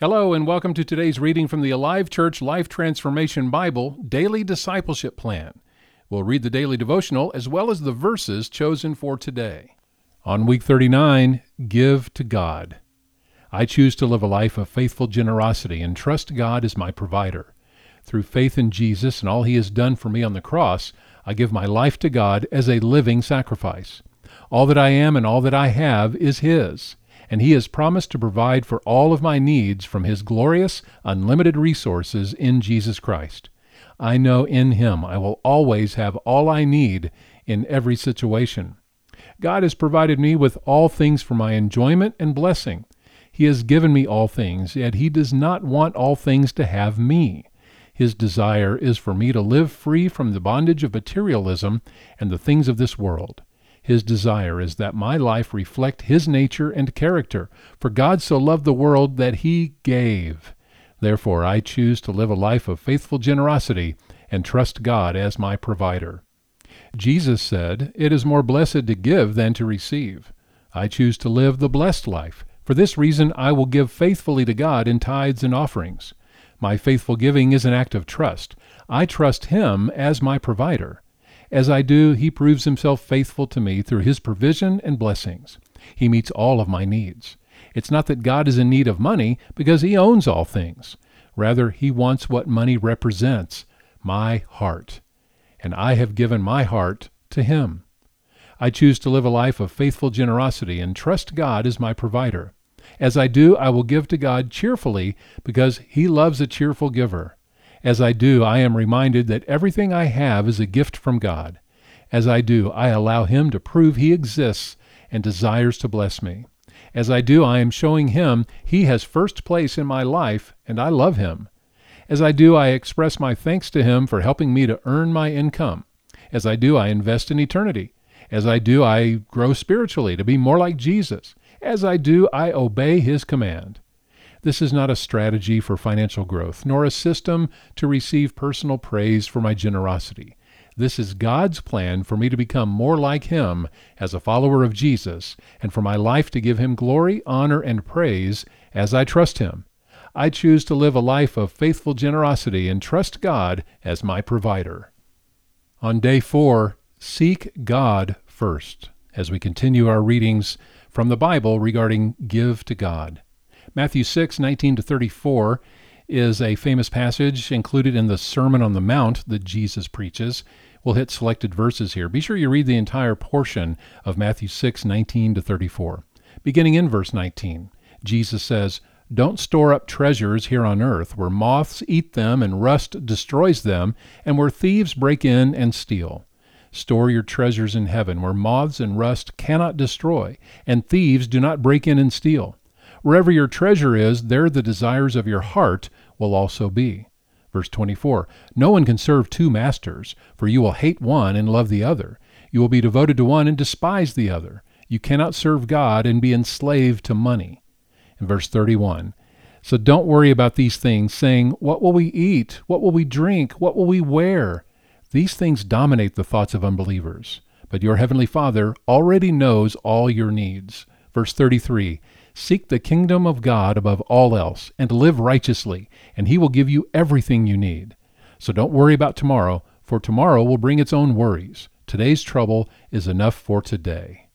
Hello, and welcome to today's reading from the Alive Church Life Transformation Bible Daily Discipleship Plan. We'll read the daily devotional as well as the verses chosen for today. On week 39, Give to God. I choose to live a life of faithful generosity and trust God as my provider. Through faith in Jesus and all he has done for me on the cross, I give my life to God as a living sacrifice. All that I am and all that I have is his and He has promised to provide for all of my needs from His glorious, unlimited resources in Jesus Christ. I know in Him I will always have all I need in every situation. God has provided me with all things for my enjoyment and blessing. He has given me all things, yet He does not want all things to have me. His desire is for me to live free from the bondage of materialism and the things of this world. His desire is that my life reflect His nature and character, for God so loved the world that He gave. Therefore, I choose to live a life of faithful generosity and trust God as my provider. Jesus said, It is more blessed to give than to receive. I choose to live the blessed life. For this reason, I will give faithfully to God in tithes and offerings. My faithful giving is an act of trust. I trust Him as my provider. As I do, He proves Himself faithful to me through His provision and blessings. He meets all of my needs. It's not that God is in need of money, because He owns all things. Rather, He wants what money represents my heart. And I have given my heart to Him. I choose to live a life of faithful generosity and trust God as my provider. As I do, I will give to God cheerfully because He loves a cheerful giver. As I do, I am reminded that everything I have is a gift from God. As I do, I allow Him to prove He exists and desires to bless me. As I do, I am showing Him He has first place in my life and I love Him. As I do, I express my thanks to Him for helping me to earn my income. As I do, I invest in eternity. As I do, I grow spiritually to be more like Jesus. As I do, I obey His command. This is not a strategy for financial growth, nor a system to receive personal praise for my generosity. This is God's plan for me to become more like Him as a follower of Jesus, and for my life to give Him glory, honor, and praise as I trust Him. I choose to live a life of faithful generosity and trust God as my provider. On day four, seek God first, as we continue our readings from the Bible regarding give to God. Matthew 6, 19 to 34 is a famous passage included in the Sermon on the Mount that Jesus preaches. We'll hit selected verses here. Be sure you read the entire portion of Matthew 6, 19 to 34. Beginning in verse 19, Jesus says, Don't store up treasures here on earth, where moths eat them and rust destroys them, and where thieves break in and steal. Store your treasures in heaven, where moths and rust cannot destroy, and thieves do not break in and steal. Wherever your treasure is, there the desires of your heart will also be. Verse 24 No one can serve two masters, for you will hate one and love the other. You will be devoted to one and despise the other. You cannot serve God and be enslaved to money. In verse 31 So don't worry about these things, saying, What will we eat? What will we drink? What will we wear? These things dominate the thoughts of unbelievers. But your heavenly Father already knows all your needs. Verse 33 Seek the kingdom of God above all else, and live righteously, and He will give you everything you need. So don't worry about tomorrow, for tomorrow will bring its own worries. Today's trouble is enough for today.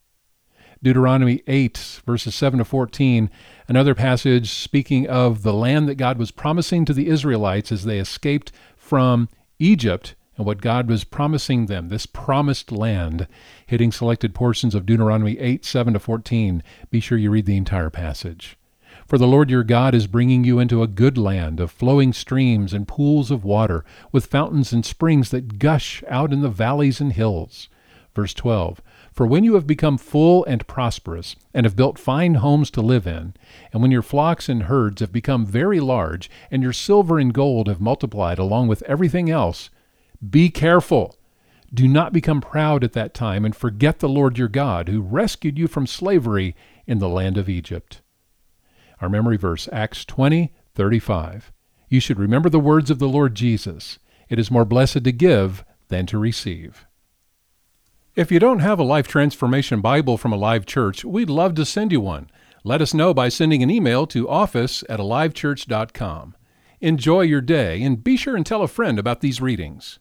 Deuteronomy 8, verses 7 to 14, another passage speaking of the land that God was promising to the Israelites as they escaped from Egypt and what God was promising them, this promised land, hitting selected portions of Deuteronomy 8, 7 to 14. Be sure you read the entire passage. For the Lord your God is bringing you into a good land of flowing streams and pools of water, with fountains and springs that gush out in the valleys and hills. Verse 12 For when you have become full and prosperous, and have built fine homes to live in, and when your flocks and herds have become very large, and your silver and gold have multiplied along with everything else, be careful. Do not become proud at that time and forget the Lord your God, who rescued you from slavery in the land of Egypt. Our memory verse, Acts 20, 35. You should remember the words of the Lord Jesus. It is more blessed to give than to receive. If you don't have a Life Transformation Bible from Alive Church, we'd love to send you one. Let us know by sending an email to office at alivechurch.com. Enjoy your day and be sure and tell a friend about these readings.